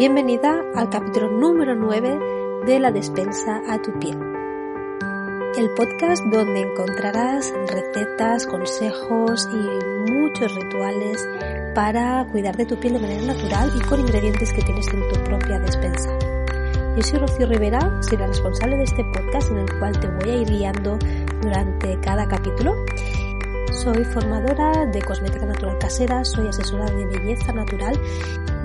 Bienvenida al capítulo número 9 de La despensa a tu piel. El podcast donde encontrarás recetas, consejos y muchos rituales para cuidar de tu piel de manera natural y con ingredientes que tienes en tu propia despensa. Yo soy Rocío Rivera, soy la responsable de este podcast en el cual te voy a ir guiando durante cada capítulo soy formadora de cosmética natural casera, soy asesora de belleza natural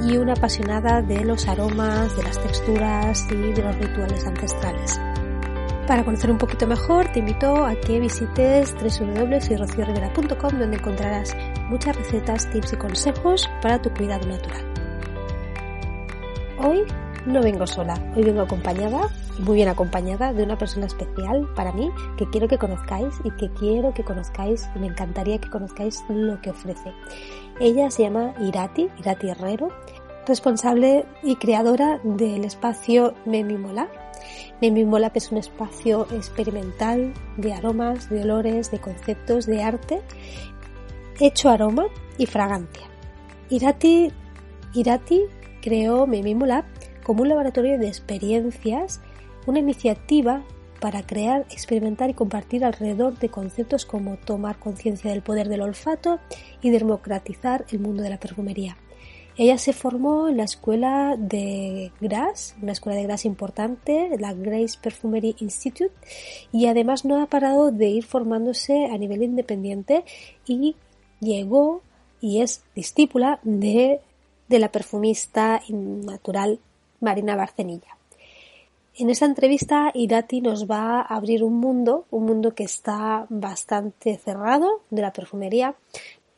y una apasionada de los aromas, de las texturas y de los rituales ancestrales. Para conocer un poquito mejor, te invito a que visites www.rociorivera.com donde encontrarás muchas recetas, tips y consejos para tu cuidado natural. Hoy no vengo sola, hoy vengo acompañada, muy bien acompañada, de una persona especial para mí que quiero que conozcáis y que quiero que conozcáis y me encantaría que conozcáis lo que ofrece. Ella se llama Irati, Irati Herrero, responsable y creadora del espacio Memimolab. Memimolab es un espacio experimental de aromas, de olores, de conceptos, de arte, hecho aroma y fragancia. Irati, Irati creó Memimolab como un laboratorio de experiencias, una iniciativa para crear, experimentar y compartir alrededor de conceptos como tomar conciencia del poder del olfato y democratizar el mundo de la perfumería. Ella se formó en la escuela de Gras, una escuela de Gras importante, la Grace Perfumery Institute, y además no ha parado de ir formándose a nivel independiente y llegó y es discípula de, de la perfumista natural Marina Barcenilla. En esta entrevista, Irati nos va a abrir un mundo, un mundo que está bastante cerrado de la perfumería.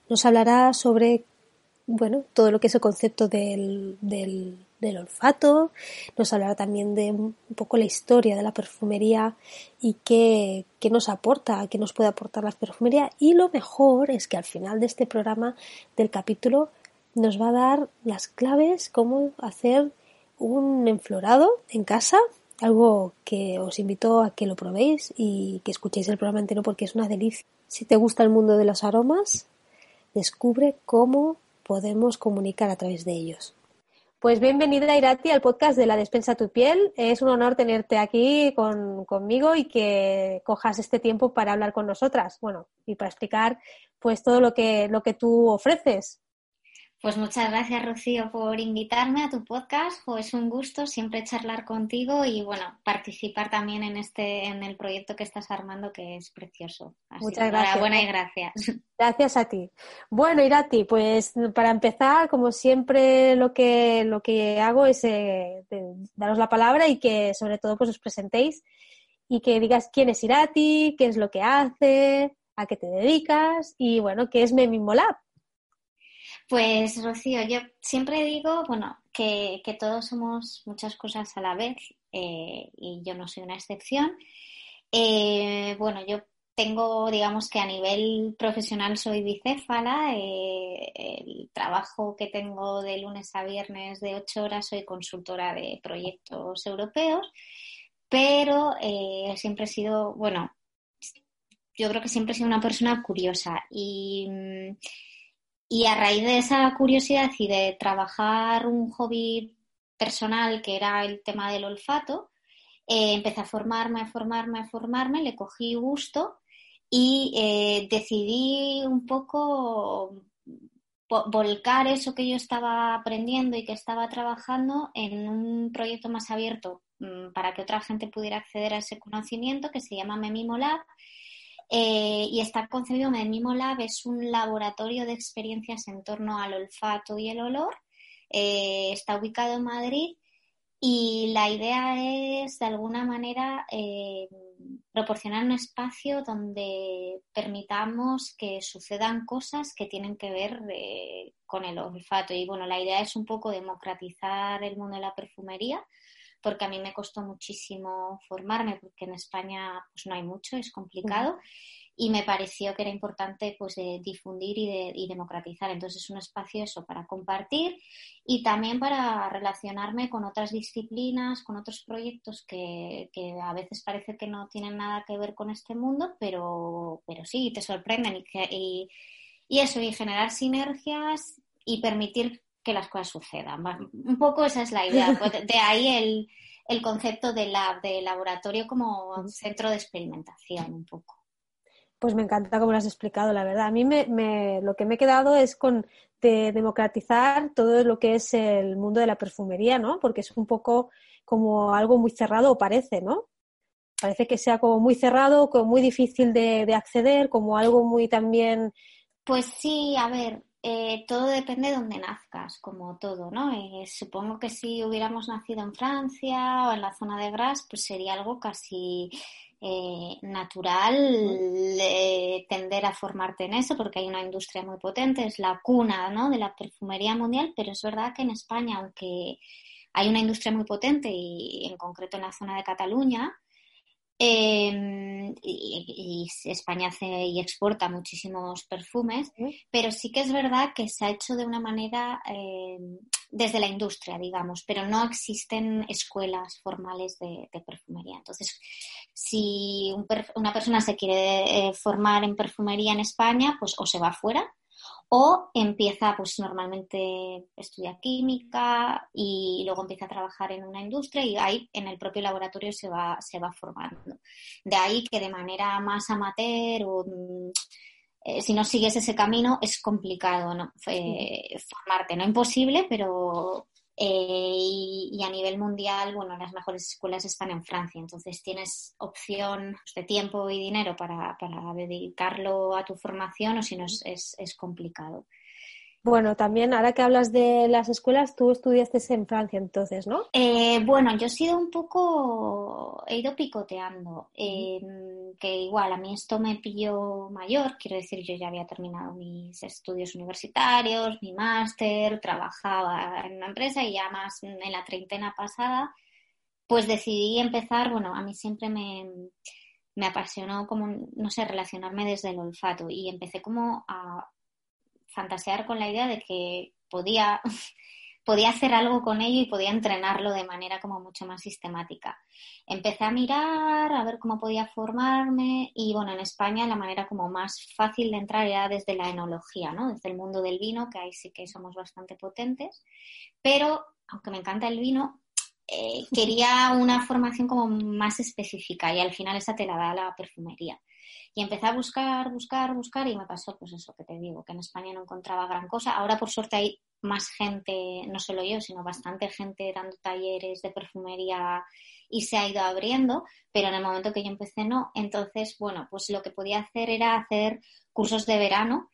Nos hablará sobre, bueno, todo lo que es el concepto del, olfato. Nos hablará también de un poco la historia de la perfumería y qué nos aporta, qué nos puede aportar la perfumería. Y lo mejor es que al final de este programa, del capítulo, nos va a dar las claves, cómo hacer un enflorado en casa, algo que os invito a que lo probéis y que escuchéis el programa entero porque es una delicia. Si te gusta el mundo de los aromas, descubre cómo podemos comunicar a través de ellos. Pues bienvenida Irati al podcast de La Despensa Tu Piel. Es un honor tenerte aquí conmigo y que cojas este tiempo para hablar con nosotras, bueno, y para explicar pues todo lo que, lo que tú ofreces. Pues muchas gracias, Rocío, por invitarme a tu podcast. es un gusto siempre charlar contigo y, bueno, participar también en este, en el proyecto que estás armando, que es precioso. muchas gracias. Buena y gracias. Gracias a ti. Bueno, Irati, pues para empezar, como siempre, lo que, lo que hago es eh, daros la palabra y que, sobre todo, pues os presentéis y que digas quién es Irati, qué es lo que hace, a qué te dedicas y, bueno, qué es Memimolab. Pues Rocío, yo siempre digo, bueno, que, todos somos muchas cosas a la vez eh, y yo no soy una excepción. Eh, bueno, yo tengo, digamos que a nivel profesional soy bicéfala. Eh, el trabajo que tengo de lunes a viernes de ocho horas soy consultora de proyectos europeos, pero siempre he sido, bueno, yo creo que siempre he sido una persona curiosa y mm, y a raíz de esa curiosidad y de trabajar un hobby personal que era el tema del olfato, eh, empecé a formarme, a formarme, a formarme, le cogí gusto y eh, decidí un poco volcar eso que yo estaba aprendiendo y que estaba trabajando en un proyecto más abierto mm, para que otra gente pudiera acceder a ese conocimiento que se llama Memimolab eh, y está concebido mismo lab, es un laboratorio de experiencias en torno al olfato y el olor. Eh, está ubicado en Madrid y la idea es, de alguna manera, eh, proporcionar un espacio donde permitamos que sucedan cosas que tienen que ver con el olfato. Y bueno, la idea es un poco democratizar el mundo de la perfumería porque a mí me costó muchísimo formarme, porque en España pues no hay mucho, es complicado. Y me pareció que era importante pues difundir y, democratizar. Entonces es un espacio eso para compartir y también para relacionarme con otras disciplinas, con otros proyectos que, a veces parece que no tienen nada que ver con este mundo, pero, pero sí, te sorprenden y, y, y eso, y generar sinergias y permitir que las cosas sucedan. Un poco esa es la idea. Pues, de ahí el, el concepto de lab, de laboratorio como centro de experimentación, un poco. Pues me encanta cómo lo has explicado, la verdad. A mí me, lo que me he quedado es con de democratizar todo lo que es el mundo de la perfumería, ¿no? Porque es un poco como algo muy cerrado, o parece, ¿no? Parece que sea como muy cerrado, como muy difícil de, de acceder, como algo muy también. Pues sí, a ver, eh, todo depende de donde nazcas, como todo, ¿no? Eh, supongo que si hubiéramos nacido en Francia o en la zona de Gras, pues sería algo casi eh, natural tender a formarte en eso, porque hay una industria muy potente, es la cuna, ¿no? De la perfumería mundial, pero es verdad que en España, aunque hay una industria muy potente y en concreto en la zona de Cataluña, Em, y, España hace y exporta muchísimos perfumes, pero sí que es verdad que se ha hecho de una manera em, desde la industria, digamos, pero no existen escuelas formales de, perfumería. Entonces, si una persona se quiere eh, formar en perfumería en España, pues o se va afuera o empieza, pues normalmente estudia química y luego empieza a trabajar en una industria y ahí en el propio laboratorio se va, se va formando. De ahí que de manera más amateur o mm, eh, si no sigues ese camino es complicado ¿no? Eh, formarte, no imposible, pero eh, y, a nivel mundial, bueno, las mejores escuelas están en Francia, entonces tienes opción de tiempo y dinero para, para dedicarlo a tu formación o si no es, es complicado. Bueno, también ahora que hablas de las escuelas, tú estudiaste en Francia entonces, ¿no? Eh, bueno, yo he sido un poco, he ido picoteando, em, que igual a mí esto me pilló mayor, quiero decir, yo ya había terminado mis estudios universitarios, mi máster, trabajaba en una empresa y ya más en la treintena pasada, pues decidí empezar, bueno, a mí siempre me, me apasionó como, no sé, relacionarme desde el olfato y empecé como a fantasear con la idea de que podía, podía hacer algo con ello y podía entrenarlo de manera como mucho más sistemática. Empecé a mirar, a ver cómo podía formarme y bueno, en España la manera como más fácil de entrar era desde la enología, ¿no? Desde el mundo del vino, que ahí sí que somos bastante potentes, pero aunque me encanta el vino, eh, quería una formación como más específica y al final esa te la da la perfumería. Y empecé a buscar, buscar, buscar y me pasó pues eso que te digo, que en España no encontraba gran cosa. Ahora por suerte hay más gente, no solo yo, sino bastante gente dando talleres de perfumería y se ha ido abriendo, pero en el momento que yo empecé no. Entonces, bueno, pues lo que podía hacer era hacer cursos de verano,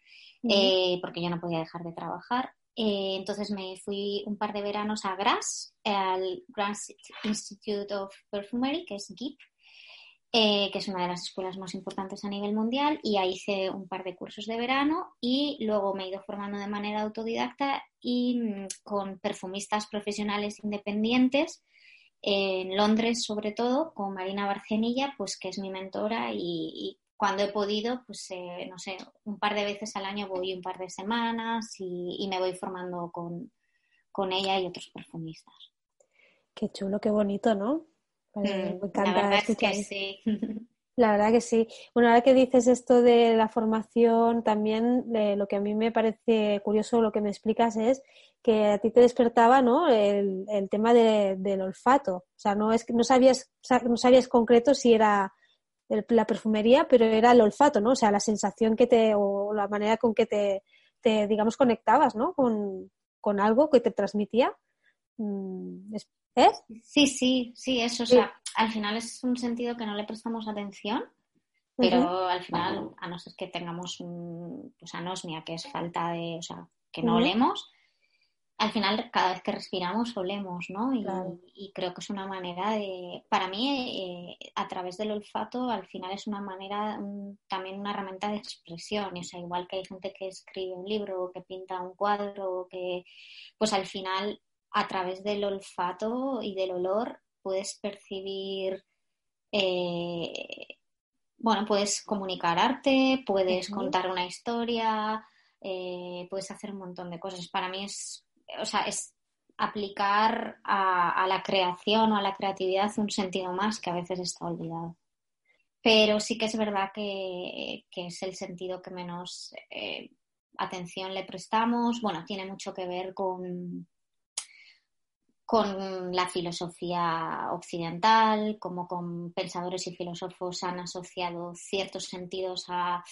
eh, porque yo no podía dejar de trabajar. Eh, entonces me fui un par de veranos a GRAS, al Grand Institute of Perfumery, que es GIP, eh, que es una de las escuelas más importantes a nivel mundial, y ahí hice un par de cursos de verano y luego me he ido formando de manera autodidacta y mm, con perfumistas profesionales independientes en Londres sobre todo, con Marina Barcenilla, pues que es mi mentora y, cuando he podido, pues eh, no sé, un par de veces al año voy un par de semanas y, me voy formando con, con ella y otros perfumistas. Qué chulo, qué bonito, ¿no? Mm, me encanta la verdad es que sí. La verdad que sí. Bueno, ahora que dices esto de la formación, también eh, lo que a mí me parece curioso, lo que me explicas es que a ti te despertaba ¿no? el, el tema del olfato. O sea, no, es, no, sabías, no sabías concreto si era la perfumería, pero era el olfato, ¿no? O sea, la sensación que te, o la manera con que te, te digamos, conectabas, ¿no? Con, con algo que te transmitía. Mm, ¿Eh? Sí, sí, sí, eso. O sea, al final es un sentido que no le prestamos atención, pero al final, a no ser que tengamos un, pues anosmia, que es falta de, o sea, que no olemos, al final cada vez que respiramos olemos, ¿no? Y, creo que es una manera de, para mí, eh, a través del olfato, al final es una manera, también una herramienta de expresión. O sea, igual que hay gente que escribe un libro, o que pinta un cuadro, o que, pues al final a través del olfato y del olor puedes percibir, eh, bueno, puedes comunicar arte, puedes contar una historia, eh, puedes hacer un montón de cosas. Para mí es, o sea, es aplicar a, la creación o a la creatividad un sentido más que a veces está olvidado. Pero sí que es verdad que, es el sentido que menos eh, atención le prestamos. Bueno, tiene mucho que ver con, con la filosofía occidental, como con pensadores y filósofos han asociado ciertos sentidos a,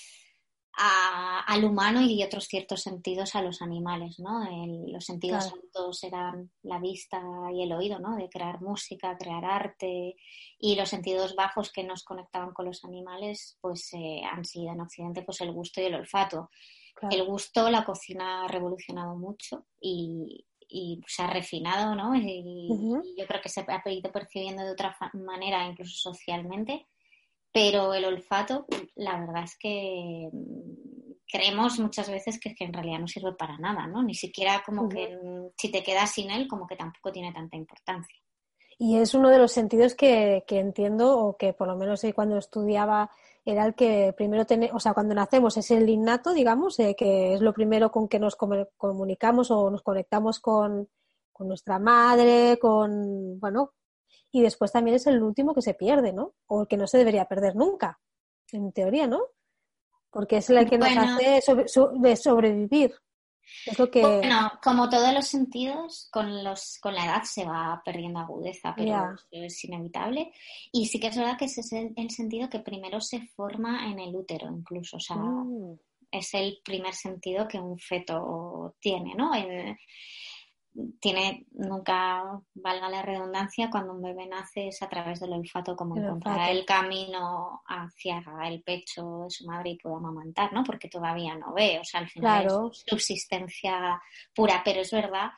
al humano y otros ciertos sentidos a los animales, ¿no? los sentidos altos eran la vista y el oído, ¿no? De crear música, crear arte y los sentidos bajos que nos conectaban con los animales, pues eh, han sido en Occidente pues el gusto y el olfato. El gusto, la cocina ha revolucionado mucho y, se ha refinado, ¿no? Y, yo creo que se ha ido percibiendo de otra manera, incluso socialmente pero el olfato, la verdad es que mm, creemos muchas veces que, en realidad no sirve para nada, ¿no? Ni siquiera como que mm, si te quedas sin él, como que tampoco tiene tanta importancia. Y es uno de los sentidos que, entiendo, o que por lo menos cuando estudiaba era el que primero tenemos, o sea, cuando nacemos es el innato, digamos, eh, que es lo primero con que nos comunicamos o nos conectamos con, con nuestra madre, con, bueno, y después también es el último que se pierde, ¿no? O el que no se debería perder nunca, en teoría, ¿no? Porque es el que nos hace de sobrevivir. Es lo que... Bueno, como todos los sentidos, con, los, con la edad se va perdiendo agudeza, pero es inevitable. Y sí que es verdad que ese es el, sentido que primero se forma en el útero, incluso. O sea, mm. es el primer sentido que un feto tiene, ¿no? Tiene nunca, valga la redundancia, cuando un bebé nace es a través del olfato como encontrar el camino hacia el pecho de su madre y pueda amamantar, ¿no? Porque todavía no ve, o sea, al final es subsistencia pura, pero es verdad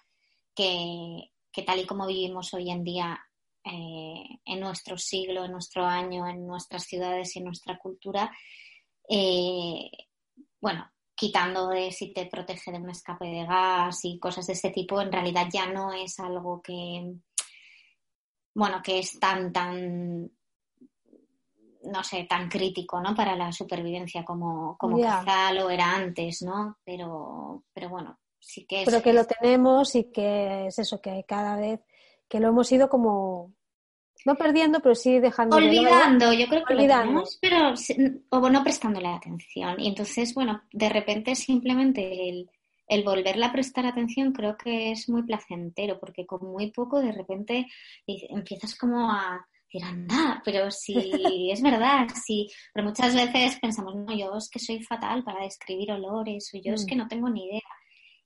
que, tal y como vivimos hoy en día eh, en nuestro siglo, en nuestro año, en nuestras ciudades y en nuestra cultura, eh, bueno, quitando de si te protege de un escape de gas y cosas de ese tipo, en realidad ya no es algo que, bueno, que es tan, tan, no sé, tan crítico, ¿no? Para la supervivencia como, como quizá lo era antes, ¿no? Pero, pero bueno, sí que es... Pero que lo tenemos y que es eso, que cada vez que lo hemos ido como no perdiendo, pero sí dejando. Olvidando, yo creo que olvidando. pero o no prestándole atención. Y entonces, bueno, de repente simplemente el, el volverle a prestar atención creo que es muy placentero, porque con muy poco de repente empiezas como a decir, anda, pero si es verdad, sí, pero muchas veces pensamos, no, yo es que soy fatal para describir olores, o yo es mm. que no tengo ni idea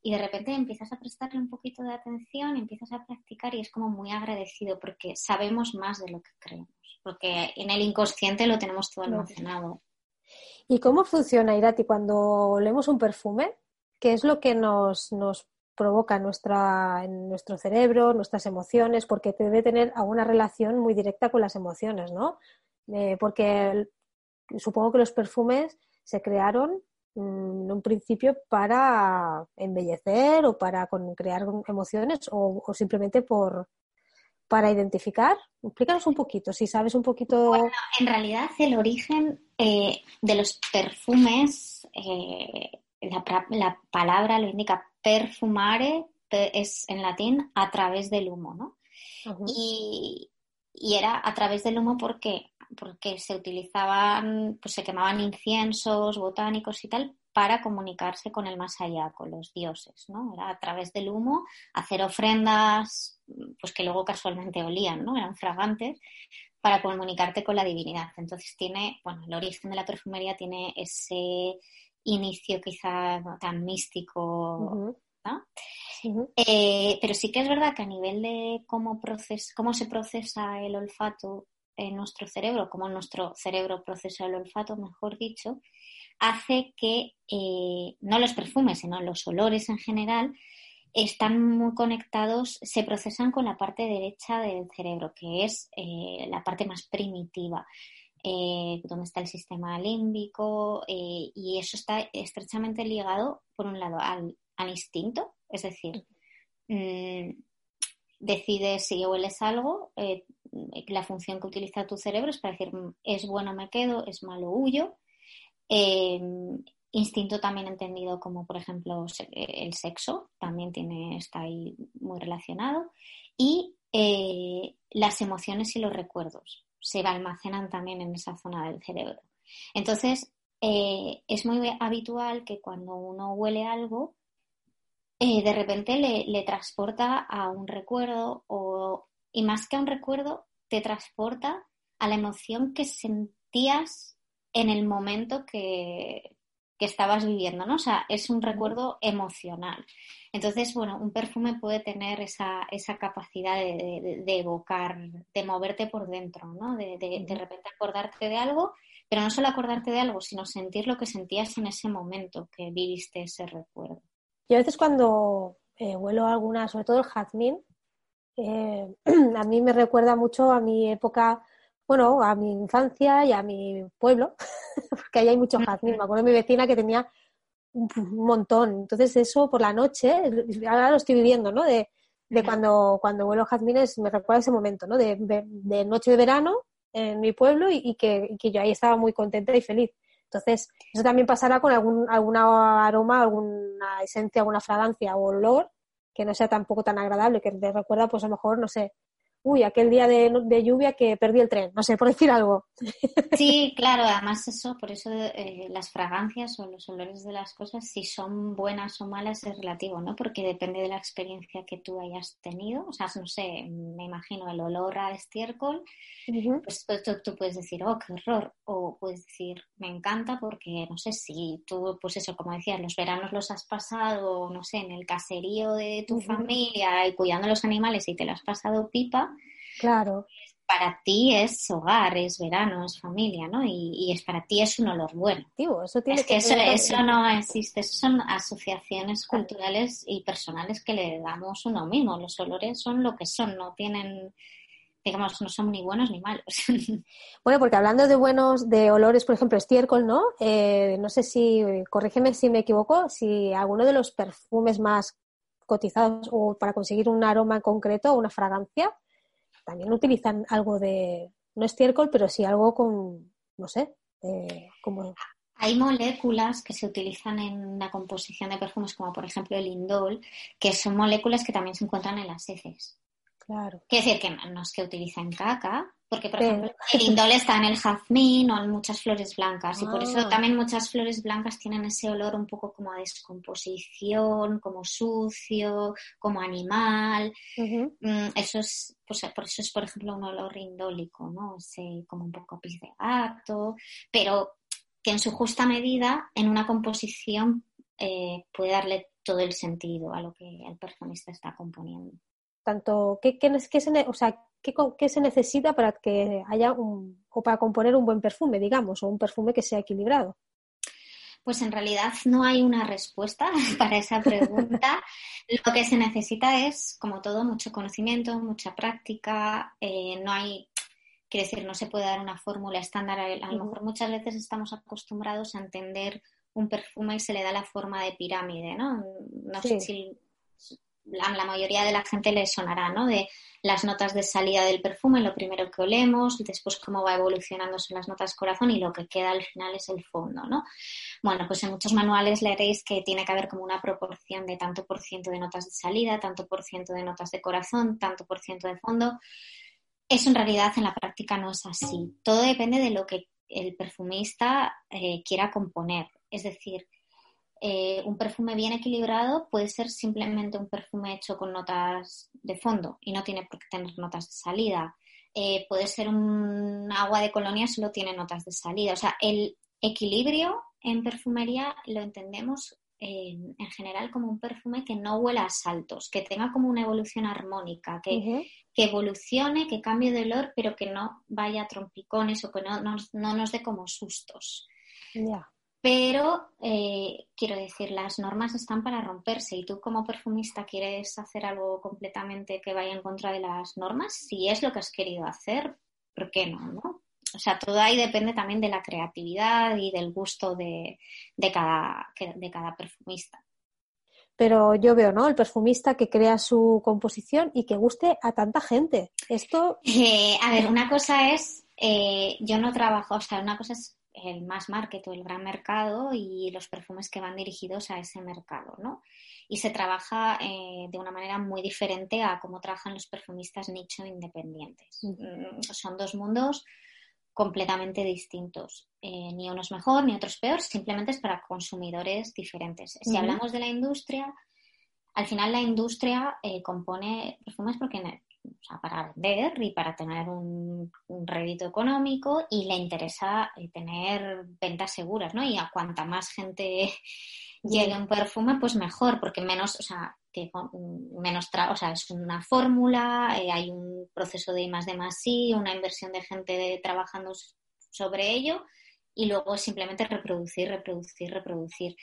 y de repente empiezas a prestarle un poquito de atención, empiezas a practicar y es como muy agradecido porque sabemos más de lo que creemos, porque en el inconsciente lo tenemos todo almacenado. ¿Y cómo funciona, Irati, cuando olemos un perfume? ¿Qué es lo que nos, nos provoca nuestra, en nuestro cerebro, nuestras emociones? Porque debe tener alguna relación muy directa con las emociones, ¿no? Eh, porque supongo que los perfumes se crearon en un principio para embellecer o para crear emociones o, simplemente por para identificar. Explícanos un poquito, si sabes un poquito. Bueno, en realidad el origen eh, de los perfumes, eh, la, palabra lo indica perfumare, es en latín a través del humo, ¿no? y, y, era a través del humo porque porque se utilizaban, pues se quemaban inciensos botánicos y tal para comunicarse con el más allá, con los dioses, ¿no? Era a través del humo hacer ofrendas, pues que luego casualmente olían, ¿no? Eran fragantes para comunicarte con la divinidad. Entonces tiene, bueno, el origen de la perfumería tiene ese inicio quizá tan místico, ¿no? Eh, pero sí que es verdad que a nivel de cómo, cómo se procesa el olfato en nuestro cerebro, como nuestro cerebro procesa el olfato, mejor dicho, hace que eh, no los perfumes, sino los olores en general, están muy conectados, se procesan con la parte derecha del cerebro, que es eh, la parte más primitiva, eh, donde está el sistema límbico, y eso está estrechamente ligado, por un lado, al, instinto, es decir, mm, decides si hueles algo, la función que utiliza tu cerebro es para decir, mm, es bueno me quedo, es malo huyo. Eh, instinto también entendido como, por ejemplo, el sexo, también tiene, está ahí muy relacionado. Y eh, las emociones y los recuerdos se almacenan también en esa zona del cerebro. Entonces, eh, es muy habitual que cuando uno huele algo, eh, de repente le, transporta a un recuerdo o, y más que a un recuerdo, te transporta a la emoción que sentías en el momento que, estabas viviendo, ¿no? O sea, es un recuerdo emocional. Entonces, bueno, un perfume puede tener esa, esa capacidad de, evocar, de moverte por dentro, ¿no? De, de, repente acordarte de algo, pero no solo acordarte de algo, sino sentir lo que sentías en ese momento que viviste ese recuerdo. Y a veces cuando eh, huelo alguna, sobre todo el jazmín, eh, a mí me recuerda mucho a mi época, bueno, a mi infancia y a mi pueblo, porque ahí hay mucho jazmín. Me acuerdo de mi vecina que tenía un, montón. Entonces eso por la noche, ahora lo estoy viviendo, ¿no? De, de cuando, cuando huelo jazmines me recuerda ese momento, ¿no? De, de, noche de verano en mi pueblo y, que, y, que, yo ahí estaba muy contenta y feliz. Entonces, eso también pasará con algún alguna aroma, alguna esencia, alguna fragancia o olor que no sea tampoco tan agradable, que te recuerda, pues a lo mejor, no sé, uy, aquel día de, lluvia que perdí el tren, no sé, por decir algo. Sí, claro, además eso, por eso eh, las fragancias o los olores de las cosas, si son buenas o malas es relativo, ¿no? Porque depende de la experiencia que tú hayas tenido. O sea, no sé, me imagino el olor a estiércol, pues, pues tú, puedes decir, oh, qué horror, o puedes decir, me encanta porque, no sé, si tú, pues eso, como decías, los veranos los has pasado, no sé, en el caserío de tu familia y cuidando los animales y te lo has pasado pipa, Claro. Para ti es hogar, es verano, es familia, ¿no? Y, es para ti es un olor bueno. Eso tiene es que, eso, eso, no existe, son asociaciones culturales y personales que le damos uno mismo. Los olores son lo que son, no tienen digamos, no son ni buenos ni malos. Bueno, porque hablando de buenos, de olores, por ejemplo, estiércol, ¿no? Eh, no sé si, corrígeme si me equivoco, si alguno de los perfumes más cotizados o para conseguir un aroma en concreto o una fragancia, también utilizan algo de, no estiércol, pero sí algo con, no sé, eh, como... Hay moléculas que se utilizan en la composición de perfumes, como por ejemplo el indol, que son moléculas que también se encuentran en las heces. Claro. Quiere decir que no es que utilicen caca, porque, por ejemplo, el indol está en el jazmín o en muchas flores blancas. Y por eso ah. también muchas flores blancas tienen ese olor un poco como a descomposición, como sucio, como animal. Mm, eso es, pues, por eso es, por ejemplo, un olor indólico, ¿no? Ese, como un poco pis de gato. Pero que en su justa medida, en una composición, eh, puede darle todo el sentido a lo que el perfumista está componiendo. Tanto, ¿qué, qué, qué se, o sea, ¿qué, se necesita para que haya un, o para componer un buen perfume, digamos, o un perfume que sea equilibrado? Pues en realidad no hay una respuesta para esa pregunta. Lo que se necesita es, como todo, mucho conocimiento, mucha práctica. Eh, no hay, quiere decir, no se puede dar una fórmula estándar. A lo mejor muchas veces estamos acostumbrados a entender un perfume y se le da la forma de pirámide, ¿no? No sé si la, mayoría de la gente le sonará, ¿no? De las notas de salida del perfume, lo primero que olemos, después cómo va evolucionando son las notas corazón y lo que queda al final es el fondo, ¿no? Bueno, pues en muchos manuales leeréis que tiene que haber como una proporción de tanto por ciento de notas de salida, tanto por ciento de notas de corazón, tanto por ciento de fondo. Eso en realidad en la práctica no es así. Todo depende de lo que el perfumista eh, quiera componer. Es decir, eh, un perfume bien equilibrado puede ser simplemente un perfume hecho con notas de fondo y no tiene por qué tener notas de salida. Eh, puede ser un agua de colonia, solo tiene notas de salida. O sea, el equilibrio en perfumería lo entendemos en general como un perfume que no huela a saltos, que tenga como una evolución armónica, que, evolucione, que cambie de olor, pero que no vaya a trompicones o que no, nos dé como sustos. Pero eh, quiero decir, las normas están para romperse y tú como perfumista quieres hacer algo completamente que vaya en contra de las normas, si es lo que has querido hacer, ¿por qué no? no? O sea, todo ahí depende también de la creatividad y del gusto de, cada, de cada perfumista. Pero yo veo, ¿no? El perfumista que crea su composición y que guste a tanta gente. Esto. Eh, a ver, una cosa es, eh, yo no trabajo, o sea, una cosa es el más market o el gran mercado y los perfumes que van dirigidos a ese mercado, ¿no? Y se trabaja eh, de una manera muy diferente a cómo trabajan los perfumistas nicho independientes. Mm, son dos mundos completamente distintos. Eh, ni unos mejor ni otros peor, simplemente es para consumidores diferentes. Si hablamos de la industria, al final la industria eh, compone perfumes porque para vender y para tener un, rédito económico y le interesa eh, tener ventas seguras, ¿no? Y a cuanta más gente llegue un perfume, pues mejor, porque menos, o sea, que menos, o sea, es una fórmula, eh, hay un proceso de I más de más sí, una inversión de gente trabajando sobre ello y luego simplemente reproducir, reproducir, reproducir.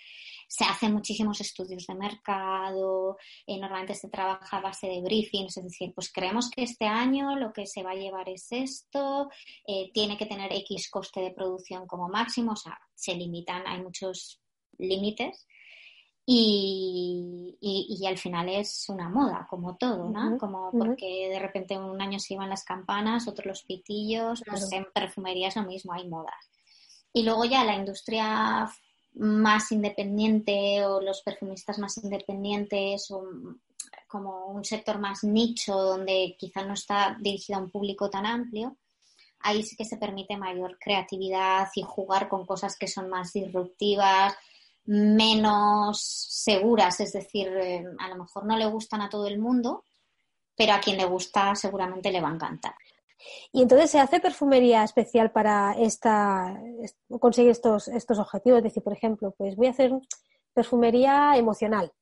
Se hacen muchísimos estudios de mercado, eh, normalmente se trabaja a base de briefings, es decir, pues creemos que este año lo que se va a llevar es esto, eh, tiene que tener X coste de producción como máximo, o sea, se limitan, hay muchos límites. Y, y, al final es una moda, como todo, ¿no? Como porque de repente un año se iban las campanas, otros los pitillos, pues en perfumería es lo mismo, hay modas. Y luego ya la industria más independiente o los perfumistas más independientes o como un sector más nicho donde quizá no está dirigido a un público tan amplio, ahí sí que se permite mayor creatividad y jugar con cosas que son más disruptivas, menos seguras, es decir, eh, a lo mejor no le gustan a todo el mundo, pero a quien le gusta seguramente le va a encantar. Y entonces se hace perfumería especial para esta, conseguir estos, estos objetivos. Es decir, por ejemplo, pues voy a hacer perfumería emocional.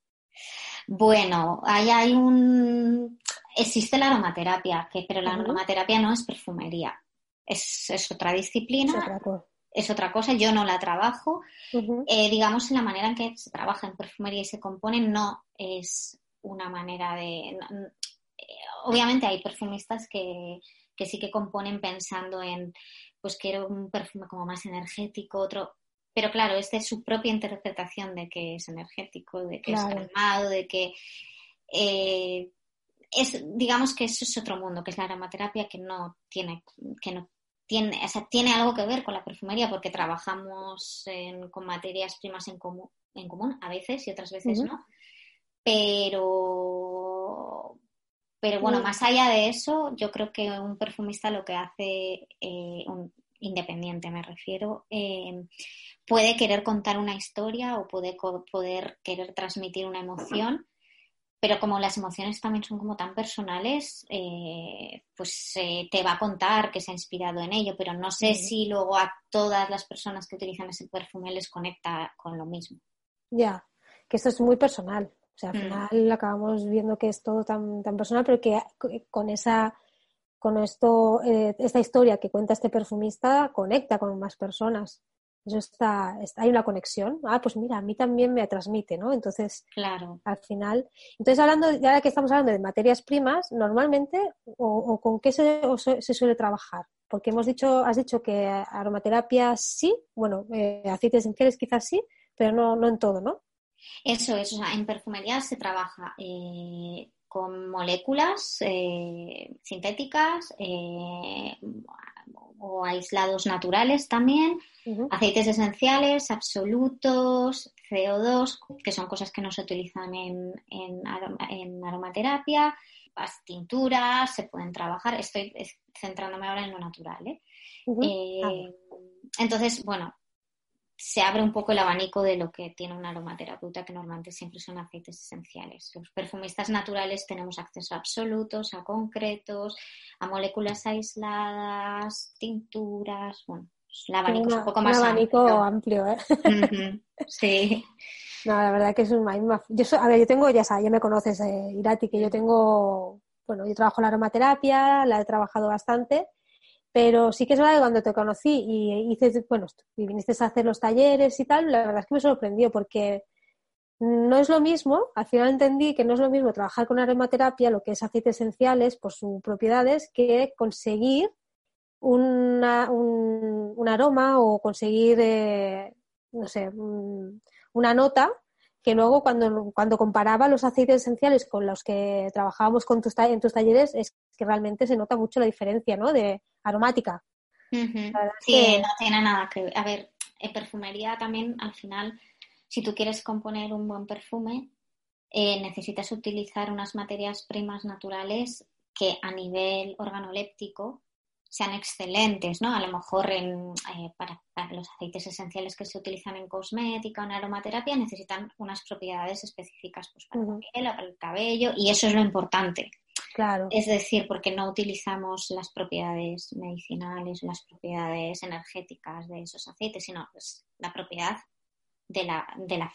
Bueno, ahí hay un. Existe la aromaterapia, que, pero la aromaterapia no es perfumería. Es, otra disciplina. Es otra, cosa. Yo no la trabajo. Eh, digamos, en la manera en que se trabaja en perfumería y se compone, no es una manera de. Eh, obviamente hay perfumistas que, que sí que componen pensando en, pues quiero un perfume como más energético, otro, pero claro, esta es su propia interpretación de que es energético, de que es calmado, de que eh, es, digamos que eso es otro mundo, que es la aromaterapia que no tiene, que no tiene, o sea, tiene algo que ver con la perfumería porque trabajamos con materias primas en común, en común a veces y otras veces no. Pero, pero bueno, más allá de eso, yo creo que un perfumista lo que hace, eh, un independiente me refiero, eh, puede querer contar una historia o puede poder querer transmitir una emoción, pero como las emociones también son como tan personales, eh, pues te va a contar que se ha inspirado en ello, pero no sé si luego a todas las personas que utilizan ese perfume les conecta con lo mismo. Ya, que esto es muy personal. O sea, al mm. final acabamos viendo que es todo tan, tan personal, pero que con esa con esto, eh, esta historia que cuenta este perfumista conecta con más personas. Eso está, hay una conexión. Ah, pues mira, a mí también me transmite, ¿no? Entonces, claro. al final. Entonces, hablando, ya que estamos hablando de materias primas, normalmente, o, con qué se, se, suele trabajar? Porque hemos dicho, has dicho que aromaterapia sí, bueno, eh, aceites esenciales quizás sí, pero no, no en todo, ¿no? Eso es, o sea, en perfumería se trabaja eh, con moléculas eh, sintéticas eh, o aislados naturales también, aceites esenciales, absolutos, CO2, que son cosas que no se utilizan en, en, aromaterapia, las tinturas, se pueden trabajar, estoy centrándome ahora en lo natural. Ah. Entonces, bueno, se abre un poco el abanico de lo que tiene una aromaterapeuta, que normalmente siempre son aceites esenciales. Los perfumistas naturales tenemos acceso a absolutos, a concretos, a moléculas aisladas, tinturas, bueno, el abanico es un poco más un abanico amplio. ¿eh? Sí. No, la verdad que es un... Yo a ver, yo tengo, ya sabes, ya me conoces, eh, Irati, que yo tengo, bueno, yo trabajo en la aromaterapia, la he trabajado bastante pero sí que es verdad que cuando te conocí y hice, bueno, y viniste a hacer los talleres y tal, la verdad es que me sorprendió porque no es lo mismo, al final entendí que no es lo mismo trabajar con aromaterapia, lo que es aceites esenciales por sus propiedades, que conseguir una, un, aroma o conseguir, eh, no sé, una nota que luego cuando, cuando comparaba los aceites esenciales con los que trabajábamos con tus, en tus talleres es que realmente se nota mucho la diferencia, ¿no? De aromática. Sí, no tiene nada que ver. A ver, en perfumería también al final, si tú quieres componer un buen perfume, eh, necesitas utilizar unas materias primas naturales que a nivel organoléptico sean excelentes, ¿no? A lo mejor en, eh, para, los aceites esenciales que se utilizan en cosmética o en aromaterapia necesitan unas propiedades específicas pues, para la piel o para el cabello y eso es lo importante. Claro. Es decir, porque no utilizamos las propiedades medicinales, las propiedades energéticas de esos aceites, sino pues, la propiedad de la, de la,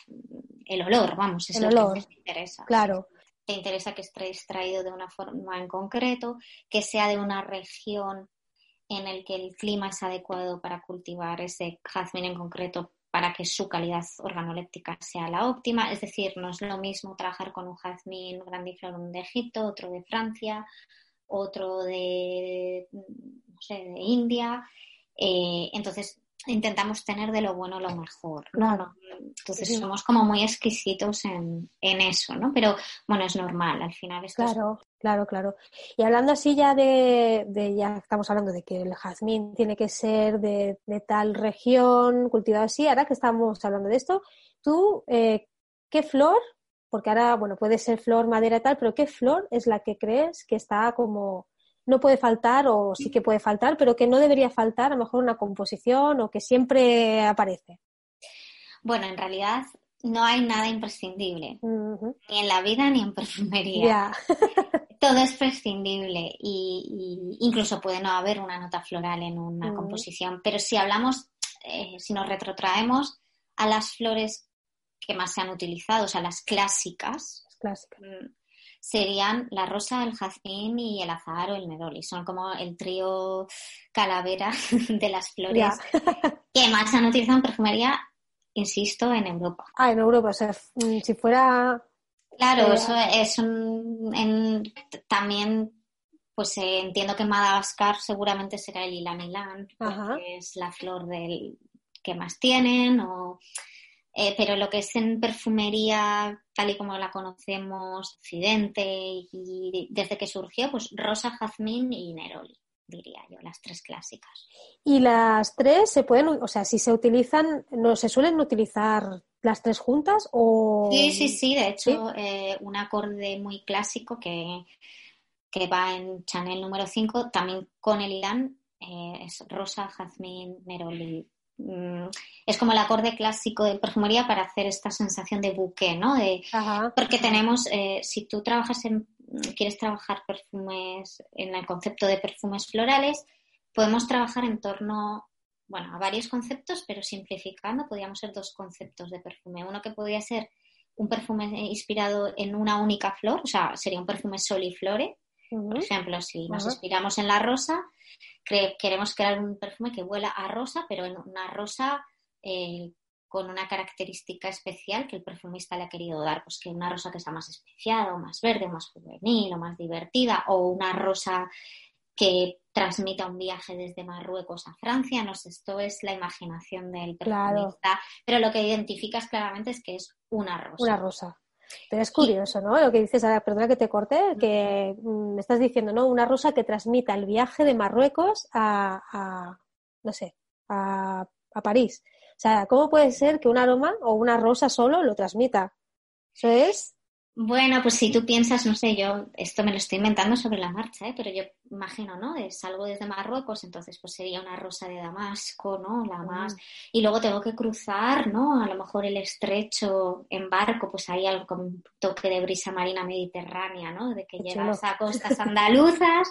el olor, vamos, es el lo olor. que te interesa. Claro. Te interesa que esté extraído de una forma en concreto, que sea de una región en el que el clima es adecuado para cultivar ese jazmín en concreto para que su calidad organoléptica sea la óptima. Es decir, no es lo mismo trabajar con un jazmín grandiflorum de Egipto, otro de Francia, otro de, no sé, de India. Eh, entonces, intentamos tener de lo bueno lo mejor. Claro. Entonces Sí. somos como muy exquisitos en, en eso, ¿no? Pero bueno, es normal, al final esto es- Claro, claro, claro. Y hablando así ya de, de- ya estamos hablando de que el jazmín tiene que ser de, de tal región, cultivado así, ahora que estamos hablando de esto, tú, eh, ¿qué flor? Porque ahora, bueno, puede ser flor, madera, tal, pero ¿qué flor es la que crees que está como, no puede faltar o sí que puede faltar, pero que no debería faltar a lo mejor una composición o que siempre aparece? Bueno, en realidad no hay nada imprescindible, ni en la vida ni en perfumería. Todo es prescindible y, y incluso puede no haber una nota floral en una Mm. composición. Pero si hablamos, eh, si nos retrotraemos a las flores que más se han utilizado, o sea, las clásicas, mm, serían la rosa, el jazmín y el azahar o el neroli. Son como el trío calavera de las flores que más se han utilizado en perfumería, insisto, en Europa. Ah, en Europa, o sea, mm, si fuera Claro, eso es un, en- también, pues eh, entiendo que Madagascar seguramente será el Ilan Ilan, porque es la flor del que más tienen, o, eh, pero lo que es en perfumería, tal y como la conocemos, Occidente, y desde que surgió, pues rosa, jazmín y neroli, diría yo, las tres clásicas. Y las tres se pueden, o sea, si se utilizan, no se suelen utilizar las tres juntas o Sí, sí, sí. De hecho, eh, un acorde muy clásico que, que va en Chanel número 5, también con el Irán, eh, es rosa, jazmín, neroli. Mm, es como el acorde clásico de perfumería para hacer esta sensación de bouquet, ¿no? De, Ajá. porque tenemos, eh, si tú trabajas en, quieres trabajar perfumes, en el concepto de perfumes florales, podemos trabajar en torno, bueno, a varios conceptos, pero simplificando, podríamos ser dos conceptos de perfume. Uno que podría ser un perfume inspirado en una única flor, o sea, sería un perfume soliflore. Por ejemplo, si nos inspiramos en la rosa, cre- queremos crear un perfume que huela a rosa, pero en una rosa eh, con una característica especial que el perfumista le ha querido dar, pues que una rosa que sea más especial, o más verde, o más juvenil, o más divertida, o una rosa que transmita un viaje desde Marruecos a Francia, no sé, esto es la imaginación del Claro. perfumista, pero lo que identificas claramente es que es una rosa. Una rosa. Pero es curioso, ¿no? Lo que dices, ahora, perdona que te corté, que mm, me estás diciendo, ¿no? Una rosa que transmita el viaje de Marruecos a, a, no sé, a, a París. Sea, ¿cómo puede ser que un aroma o una rosa solo lo transmita? Eso es, Bueno, pues si tú piensas, no sé, yo esto me lo estoy inventando sobre la marcha, ¿eh? pero yo imagino, ¿no? De, salgo desde Marruecos, entonces pues sería una rosa de Damasco, ¿no? La más... Y luego tengo que cruzar, ¿no? A lo mejor el estrecho en barco, pues hay algo con un toque de brisa marina mediterránea, ¿no? De que llegas a costas andaluzas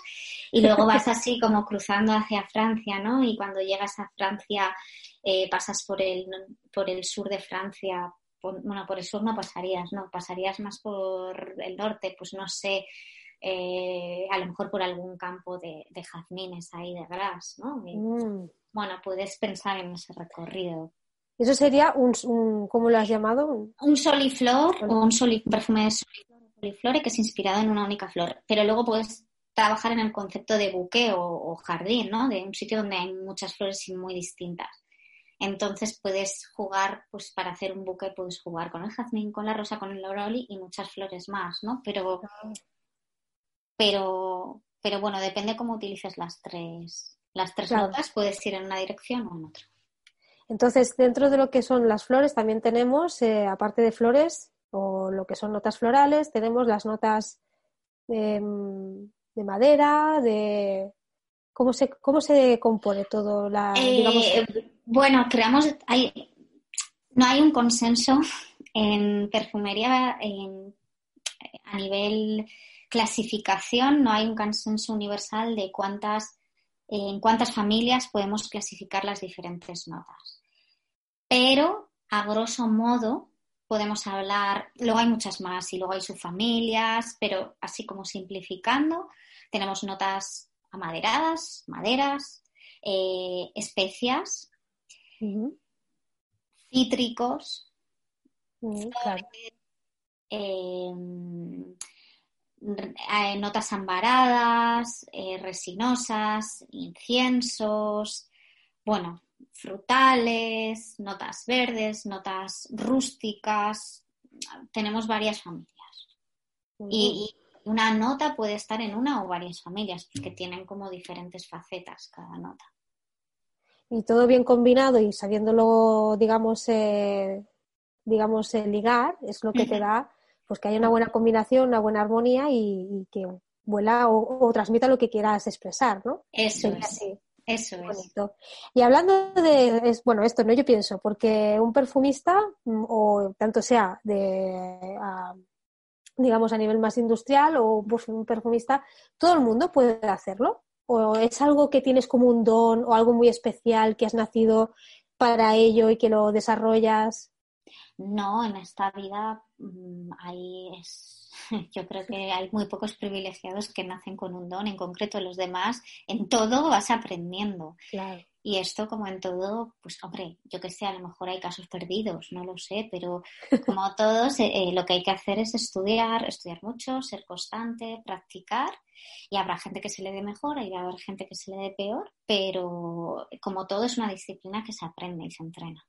y luego vas así como cruzando hacia Francia, ¿no? Y cuando llegas a Francia eh, pasas por el, por el sur de Francia, por- bueno, por el sur no pasarías, no, pasarías más por el norte, pues no sé, eh, a lo mejor por algún campo de, de jazmines ahí de gras, ¿no? Y, mm. bueno, puedes pensar en ese recorrido. Eso sería un, un- ¿cómo lo has llamado? Un- Un soliflor o un soli- perfume de soliflor, o soliflore que es inspirado en una única flor, pero luego puedes trabajar en el concepto de buque o, o jardín, ¿no? De un sitio donde hay muchas flores muy distintas. Entonces puedes jugar, pues para hacer un buque puedes jugar con el jazmín, con la rosa, con el loroli y muchas flores más, ¿no? Pero, pero, pero bueno, depende cómo utilices las tres, las tres Claro. notas, puedes ir en una dirección o en otra. Entonces, dentro de lo que son las flores, también tenemos, eh, aparte de flores, o lo que son notas florales, tenemos las notas em, de madera, de ¿Cómo se, cómo se compone todo la, eh, Bueno, creamos, hay, no hay un consenso en perfumería a nivel clasificación, no hay un consenso universal de cuántas, en cuántas familias podemos clasificar las diferentes notas. Pero, a grosso modo, podemos hablar, luego hay muchas más y luego hay subfamilias, pero así como simplificando, tenemos notas amaderadas, maderas, eh, especias, cítricos, em, eh, notas ambaradas, eh, resinosas, inciensos, bueno, frutales, notas verdes, notas rústicas. Tenemos varias familias. y, una nota puede estar en una o varias familias, porque tienen como diferentes facetas cada nota. Y todo bien combinado y sabiéndolo, digamos, eh, digamos, eh, ligar, es lo que te da, pues que haya una buena combinación, una buena armonía y, que vuela o, transmita lo que quieras expresar, ¿no? Eso es. Eso es. Y hablando de, es, bueno, esto no yo pienso, porque un perfumista, mm, o tanto sea de, digamos, a nivel más industrial o pues, un perfumista, todo el mundo puede hacerlo. ¿O es algo que tienes como un don o algo muy especial que has nacido para ello y que lo desarrollas? No, en esta vida mm, hay es, yo creo que hay muy pocos privilegiados que nacen con un don, en concreto los demás, en todo vas aprendiendo. Claro. Y esto, como en todo, pues hombre, yo que sé, a lo mejor hay casos perdidos, no lo sé, pero como todos, eh, eh, lo que hay que hacer es estudiar, estudiar mucho, ser constante, practicar. Y habrá gente que se le dé mejor, y habrá gente que se le dé peor, pero como todo es una disciplina que se aprende y se entrena.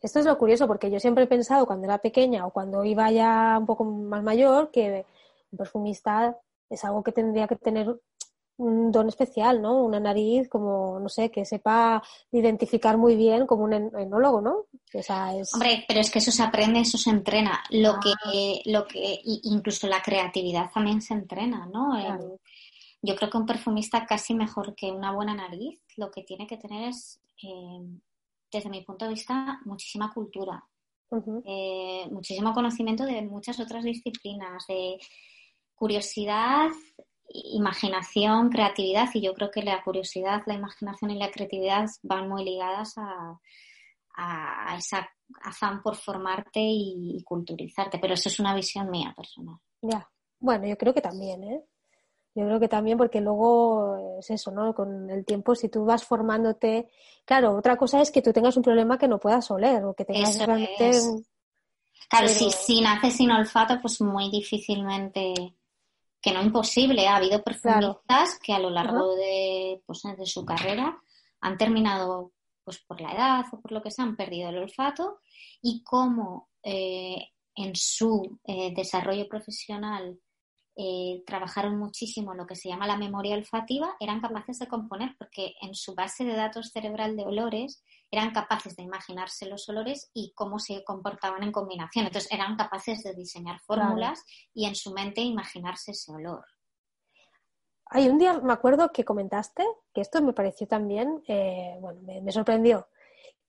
Esto es lo curioso, porque yo siempre he pensado cuando era pequeña o cuando iba ya un poco más mayor que un perfumista es algo que tendría que tener un don especial, ¿no? Una nariz como, no sé, que sepa identificar muy bien como un enólogo, ¿no? Hombre, pero es que eso se aprende, eso se entrena. Lo que, ah. lo que, incluso la creatividad también se entrena, ¿no? yo creo que un perfumista casi mejor que una buena nariz, lo que tiene que tener es, eh, desde mi punto de vista, muchísima cultura, eh, muchísimo conocimiento de muchas otras disciplinas, de curiosidad imaginación, creatividad, y yo creo que la curiosidad, la imaginación y la creatividad van muy ligadas a, a ese afán por formarte y, culturizarte, pero eso es una visión mía personal. Ya, bueno, yo creo que también, ¿eh? Yo creo que también porque luego es eso, ¿no? Con el tiempo, si tú vas formándote, claro, otra cosa es que tú tengas un problema que no puedas oler o que tengas realmente... Claro, si, si naces sin olfato, pues muy difícilmente que no imposible. Ha habido perfumistas que a lo largo de, pues, de su carrera han terminado pues por la edad o por lo que sea, han perdido el olfato y como eh, en su eh, desarrollo profesional eh, trabajaron muchísimo lo que se llama la memoria olfativa, eran capaces de componer, porque en su base de datos cerebral de olores eran capaces de imaginarse los olores y cómo se comportaban en combinación. Entonces eran capaces de diseñar fórmulas y en su mente imaginarse ese olor. Hay un día, me acuerdo que comentaste, que esto me pareció también, eh, bueno, me, sorprendió,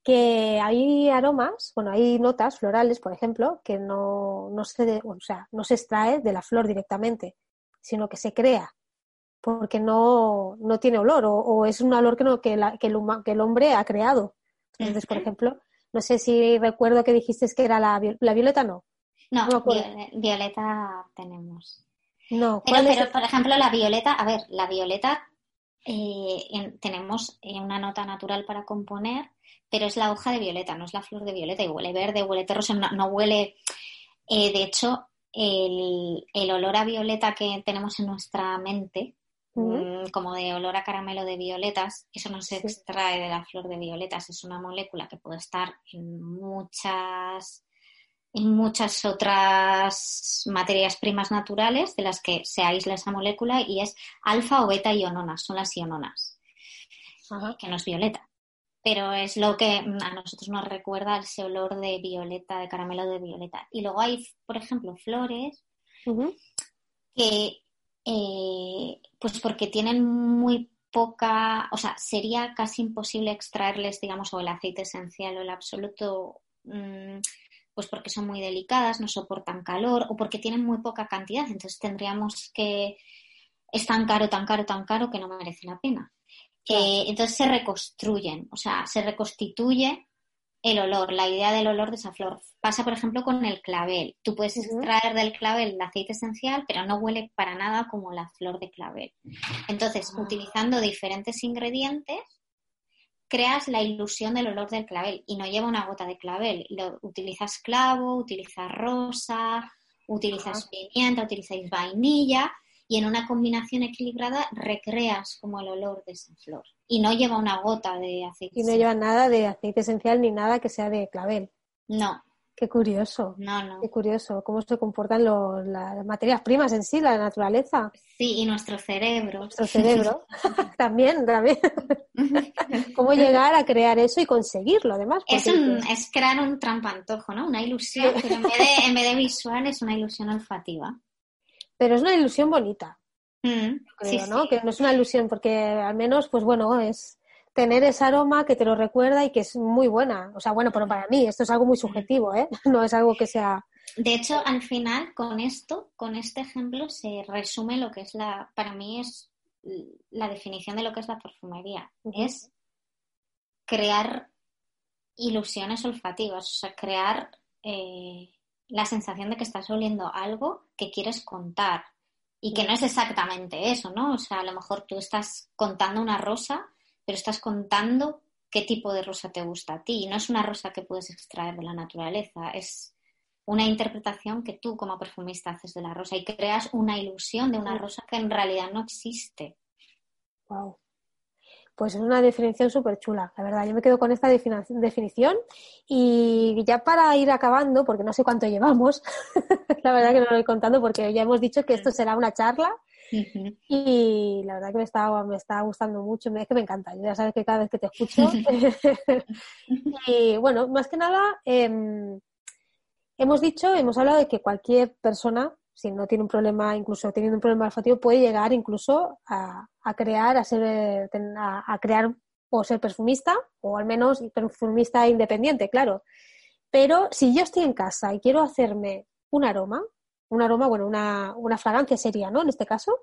que hay aromas, bueno, hay notas florales, por ejemplo, que no, no, se, o sea, no se extrae de la flor directamente, sino que se crea, porque no, no tiene olor, o, es un olor que, no, que, que, el, hombre ha creado. Entonces, por ejemplo, no sé si recuerdo que dijiste que era la, la violeta, no. No, violeta tenemos. No, pero, por ejemplo, la violeta, a ver, la violeta eh, tenemos eh, una nota natural para componer, pero es la hoja de violeta, no es la flor de violeta, y huele verde, huele terroso, no, huele. Eh, de hecho, el, el, olor a violeta que tenemos en nuestra mente, mm, como de olor a caramelo de violetas, eso no se extrae de la flor de violetas, es una molécula que puede estar en muchas en muchas otras materias primas naturales de las que se aísla esa molécula y es alfa o beta iononas, son las iononas, que no es violeta. Pero es lo que a nosotros nos recuerda ese olor de violeta, de caramelo de violeta. Y luego hay, por ejemplo, flores que, eh, pues porque tienen muy poca, o sea, sería casi imposible extraerles, digamos, o el aceite esencial o el absoluto, mm, pues porque son muy delicadas, no soportan calor o porque tienen muy poca cantidad. Entonces tendríamos que, es tan caro, tan caro, tan caro que no merece la pena. Eh, entonces se reconstruyen, o sea, se reconstituye el olor, la idea del olor de esa flor. Pasa, por ejemplo, con el clavel. Tú puedes extraer del clavel el aceite esencial, pero no huele para nada como la flor de clavel. Entonces, ah. utilizando diferentes ingredientes, creas la ilusión del olor del clavel y no lleva una gota de clavel. Lo, utilizas clavo, utilizas rosa, utilizas pimienta, utilizáis vainilla y en una combinación equilibrada recreas como el olor de esa flor. Y no lleva una gota de aceite. Y no lleva nada de aceite esencial ni nada que sea de clavel. No. Qué curioso. No, no. Qué curioso cómo se comportan las materias primas en sí, la naturaleza. Sí, y nuestro cerebro. Nuestro cerebro. también, también. cómo llegar a crear eso y conseguirlo, además. Es, es crear un trampantojo, ¿no? Una ilusión, pero en vez, de, en vez de visual es una ilusión olfativa pero es una ilusión bonita. Mm, creo, ¿no? Que no es una ilusión, porque al menos, pues bueno, es tener ese aroma que te lo recuerda y que es muy buena. O sea, bueno, pero para mí esto es algo muy subjetivo, ¿eh? No es algo que sea... De hecho, al final, con esto, con este ejemplo, se resume lo que es la, para mí es la definición de lo que es la perfumería. Es crear ilusiones olfativas, o sea, crear eh, la sensación de que estás oliendo algo que quieres contar y que no es exactamente eso, ¿no? O sea, a lo mejor tú estás contando una rosa, pero estás contando qué tipo de rosa te gusta a ti. Y no es una rosa que puedes extraer de la naturaleza, es una interpretación que tú como perfumista haces de la rosa y creas una ilusión de una rosa que en realidad no existe. Wow pues es una definición súper chula, la verdad. Yo me quedo con esta definición y ya para ir acabando, porque no sé cuánto llevamos, la verdad que no lo voy contando porque ya hemos dicho que esto será una charla y la verdad que me está, me está gustando mucho, es que me encanta, ya sabes que cada vez que te escucho. y bueno, más que nada, em, hemos dicho, hemos hablado de que cualquier persona si no tiene un problema, incluso teniendo un problema olfativo, puede llegar incluso a, crear, a ser, a, crear o ser perfumista, o al menos perfumista independiente, claro. Pero si yo estoy en casa y quiero hacerme un aroma, un aroma, bueno, una, una fragancia sería, ¿no? En este caso,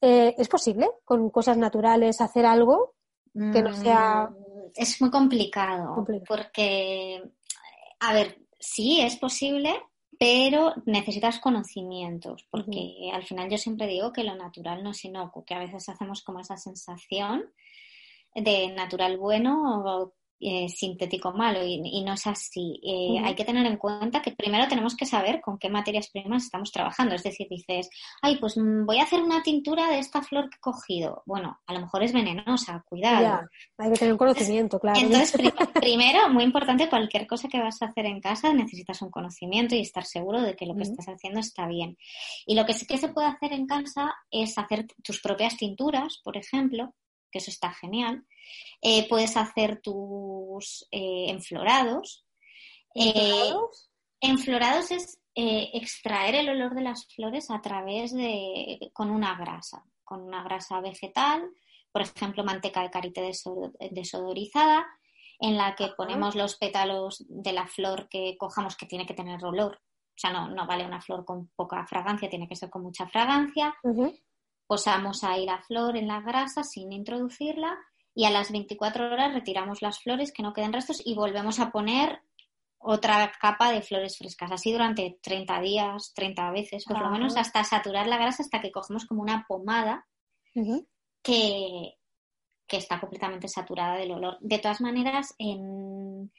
eh, ¿es posible con cosas naturales hacer algo que no sea... Mm, es muy complicado. porque, a ver, sí, es posible, pero necesitas conocimientos, porque al final yo siempre digo que lo natural no es inocuo, que a veces hacemos como esa sensación de natural bueno eh, sintético malo y, no es así. Eh, hay que tener en cuenta que primero tenemos que saber con qué materias primas estamos trabajando. Es decir, dices, ay, pues mm, voy a hacer una tintura de esta flor que he cogido. Bueno, a lo mejor es venenosa, cuidado. hay que tener un conocimiento, claro. Entonces, primero, muy importante, cualquier cosa que vas a hacer en casa necesitas un conocimiento y estar seguro de que lo que estás haciendo está bien. Y lo que sí que se puede hacer en casa es hacer tus propias tinturas, por ejemplo, que eso está genial. Eh, puedes hacer tus eh, enflorados. ¿Enflorados? Eh, enflorados es extraer el olor de las flores a través de, con una grasa, con una grasa vegetal, por ejemplo, manteca de karité desodorizada, en la que ponemos los pétalos de la flor que cojamos que tiene que tener olor. O sea, no, no vale una flor con poca fragancia, tiene que ser con mucha fragancia. Posamos ahí la flor en la grasa sin introducirla y a las 24 horas retiramos las flores, que no queden restos, y volvemos a poner otra capa de flores frescas, así durante 30 días, 30 veces, por lo menos hasta saturar la grasa, hasta que cogemos como una pomada que, que, está completamente saturada del olor. De todas maneras, en,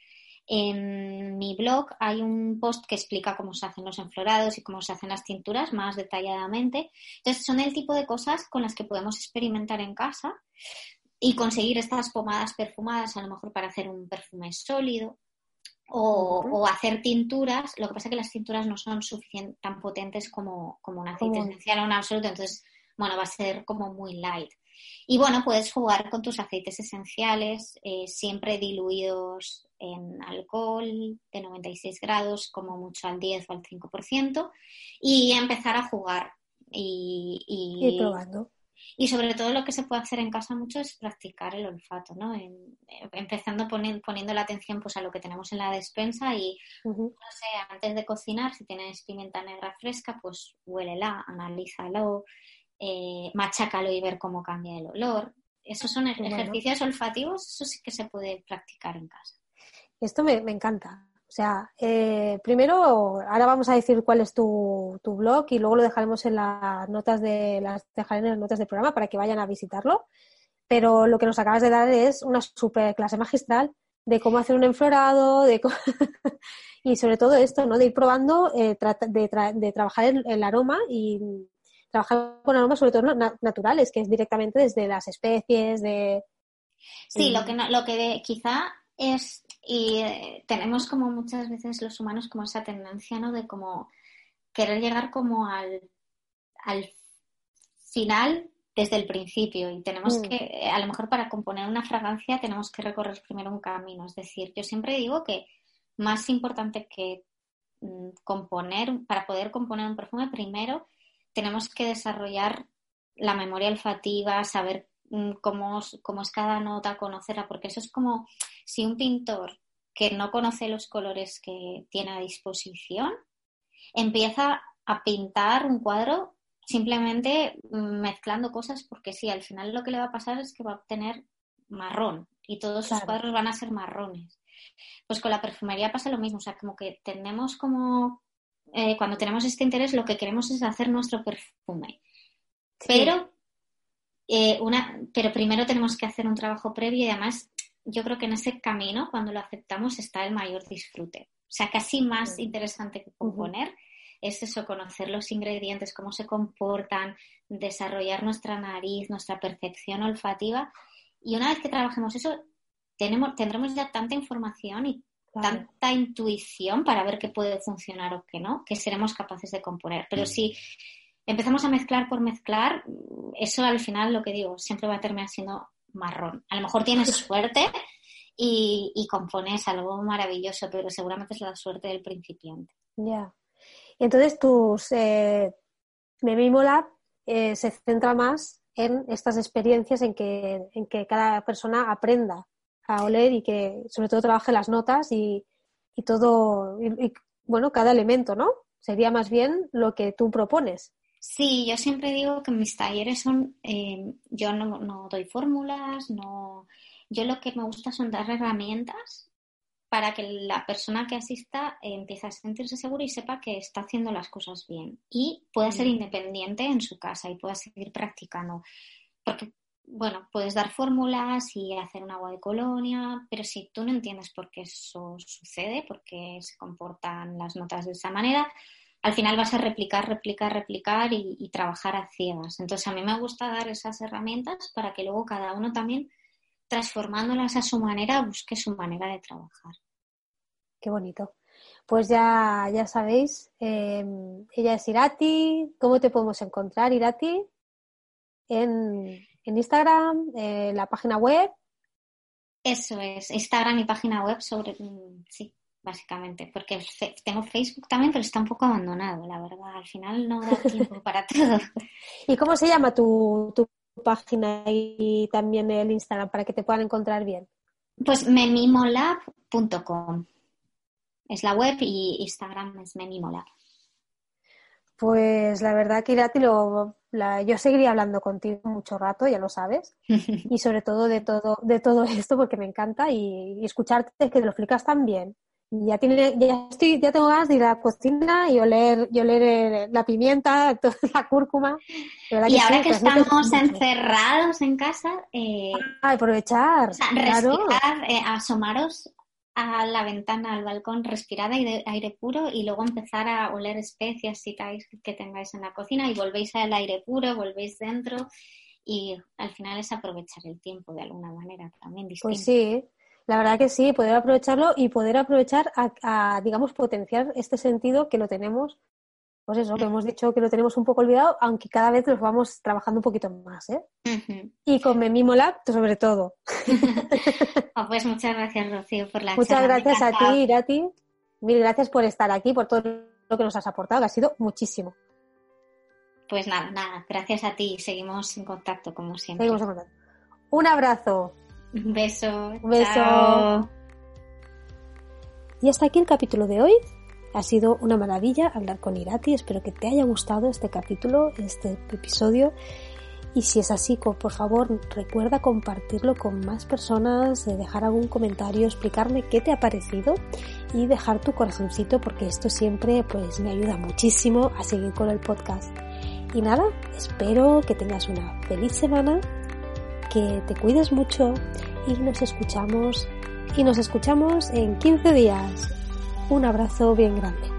en mi blog hay un post que explica cómo se hacen los enflorados y cómo se hacen las tinturas más detalladamente. Entonces, son el tipo de cosas con las que podemos experimentar en casa y conseguir estas pomadas perfumadas, a lo mejor para hacer un perfume sólido. O, hacer tinturas, lo que pasa es que las tinturas no son tan potentes como, como un aceite esencial o un absoluto, entonces, bueno, va a ser como muy light. Y bueno, puedes jugar con tus aceites esenciales, eh, siempre diluidos en alcohol de 96 grados, como mucho al 10 o al 5%, y empezar a jugar. Y, y, probando. Y sobre todo lo que se puede hacer en casa mucho es practicar el olfato, ¿no? empezando poniendo la atención pues a lo que tenemos en la despensa y, no sé, antes de cocinar, si tienes pimienta negra fresca, pues huélela, analízalo, eh, machácalo y ver cómo cambia el olor. Esos son ejercicios olfativos, eso sí que se puede practicar en casa. Esto me, me encanta. O sea, eh, primero, ahora vamos a decir cuál es tu, tu, blog y luego lo dejaremos en las notas de las dejaré en las notas del programa para que vayan a visitarlo. Pero lo que nos acabas de dar es una super clase magistral de cómo hacer un enflorado, de y sobre todo esto, ¿no? De ir probando, eh, de, de, trabajar el, el, aroma y trabajar con aromas sobre todo naturales, que es directamente desde las especies, de... Sí, lo que, lo que quizá es, y eh, tenemos como muchas veces los humanos como esa tendencia, ¿no? De como querer llegar como al, al final desde el principio y tenemos mm. que, eh, a lo mejor para componer una fragancia tenemos que recorrer primero un camino. Es decir, yo siempre digo que más importante que mm, componer, para poder componer un perfume, primero tenemos que desarrollar la memoria olfativa, saber Mm, cómo, cómo es cada nota, conocerla, porque eso es como si un pintor que no conoce los colores que tiene a disposición empieza a pintar un cuadro simplemente mm, mezclando cosas porque sí, al final lo que le va a pasar es que va a obtener marrón y todos sus cuadros van a ser marrones. Pues con la perfumería pasa lo mismo, o sea, como que tenemos como, eh, cuando tenemos este interés, lo que queremos es hacer nuestro perfume. Pero eh, una, pero primero tenemos que hacer un trabajo previo y además yo creo que en ese camino, cuando lo aceptamos, está el mayor disfrute. O sea, casi más interesante que componer es eso, conocer los ingredientes, cómo se comportan, desarrollar nuestra nariz, nuestra percepción olfativa. Y una vez que trabajemos eso, tenemos, tendremos ya tanta información y tanta intuición para ver qué puede funcionar o qué no, que seremos capaces de componer. Pero si empezamos a mezclar por mezclar, eso al final lo que digo, siempre va a terminar siendo marrón. A lo mejor tienes suerte y, y compones algo maravilloso, pero seguramente es la suerte del principiante. Ya. Y entonces tus eh, Memimo eh, se centra más en estas experiencias en que, en que cada persona aprenda a oler y que sobre todo trabaje las notas y, y todo, y, bueno, cada elemento, ¿no? Sería más bien lo que tú propones. Sí, yo siempre digo que mis talleres son, eh, yo no, doy fórmulas, no, yo lo que me gusta son dar herramientas para que la persona que asista empiece a sentirse segura y sepa que está haciendo las cosas bien y pueda ser independiente en su casa y pueda seguir practicando. Porque, bueno, puedes dar fórmulas y hacer un agua de colonia, pero si tú no entiendes por qué eso sucede, por qué se comportan las notas de esa manera, al final vas a replicar, replicar, replicar y, trabajar a ciegas. Entonces a mí me gusta dar esas herramientas para que luego cada uno también, transformándolas a su manera, busque su manera de trabajar. Qué bonito. Pues ya, ya sabéis, em, ella es Irati. ¿Cómo te podemos encontrar, Irati? En, en Instagram, en la página web. Eso es, Instagram y página web sobre, sí, básicamente, porque tengo Facebook también, pero está un poco abandonado, la verdad. Al final no da tiempo para todo. ¿Y cómo se llama tu, tu página y también el Instagram para que te puedan encontrar bien? Pues memimolab.com. Es la web y Instagram es memimolab. Pues la verdad que Irati, lo, yo seguiría hablando contigo mucho rato, ya lo sabes, y sobre todo de todo, de todo esto porque me encanta y, y escucharte que lo explicas tan bien. Ya tiene, ya estoy, ya tengo ganas de ir a la cocina y oler, y oler eh, la pimienta, toda la cúrcuma. y ahora que estamos encerrados en casa, eh, aprovechar, respirar, eh, asomaros a la ventana, al balcón, respirar aire, aire, puro y luego empezar a oler especias si que tengáis en la cocina y volvéis al aire puro, volvéis dentro y al final es aprovechar el tiempo de alguna manera también Pues sí, la verdad que sí, poder aprovecharlo y poder aprovechar a, digamos, potenciar este sentido que lo tenemos, pues eso, que hemos dicho que lo tenemos un poco olvidado, aunque cada vez lo vamos trabajando un poquito más, ¿eh? Y con Memimolab, sobre todo. Oh, pues muchas gracias, Rocío, por la Muchas gracias a ti, Irati. Mil gracias por estar aquí, por todo lo que nos has aportado, que ha sido muchísimo. Pues nada, nada, gracias a ti. Seguimos en contacto, como siempre. Seguimos en contacto. Un abrazo. Un beso. Un beso. Y hasta aquí el capítulo de hoy. Ha sido una maravilla hablar con Irati. Espero que te haya gustado este capítulo, este episodio. Y si es así, por favor, recuerda compartirlo con más personas, dejar algún comentario, explicarme qué te ha parecido y dejar tu corazoncito porque esto siempre pues me ayuda muchísimo a seguir con el podcast. Y nada, espero que tengas una feliz semana, que te cuides mucho y nos escuchamos y nos escuchamos en 15 días. Un abrazo bien grande.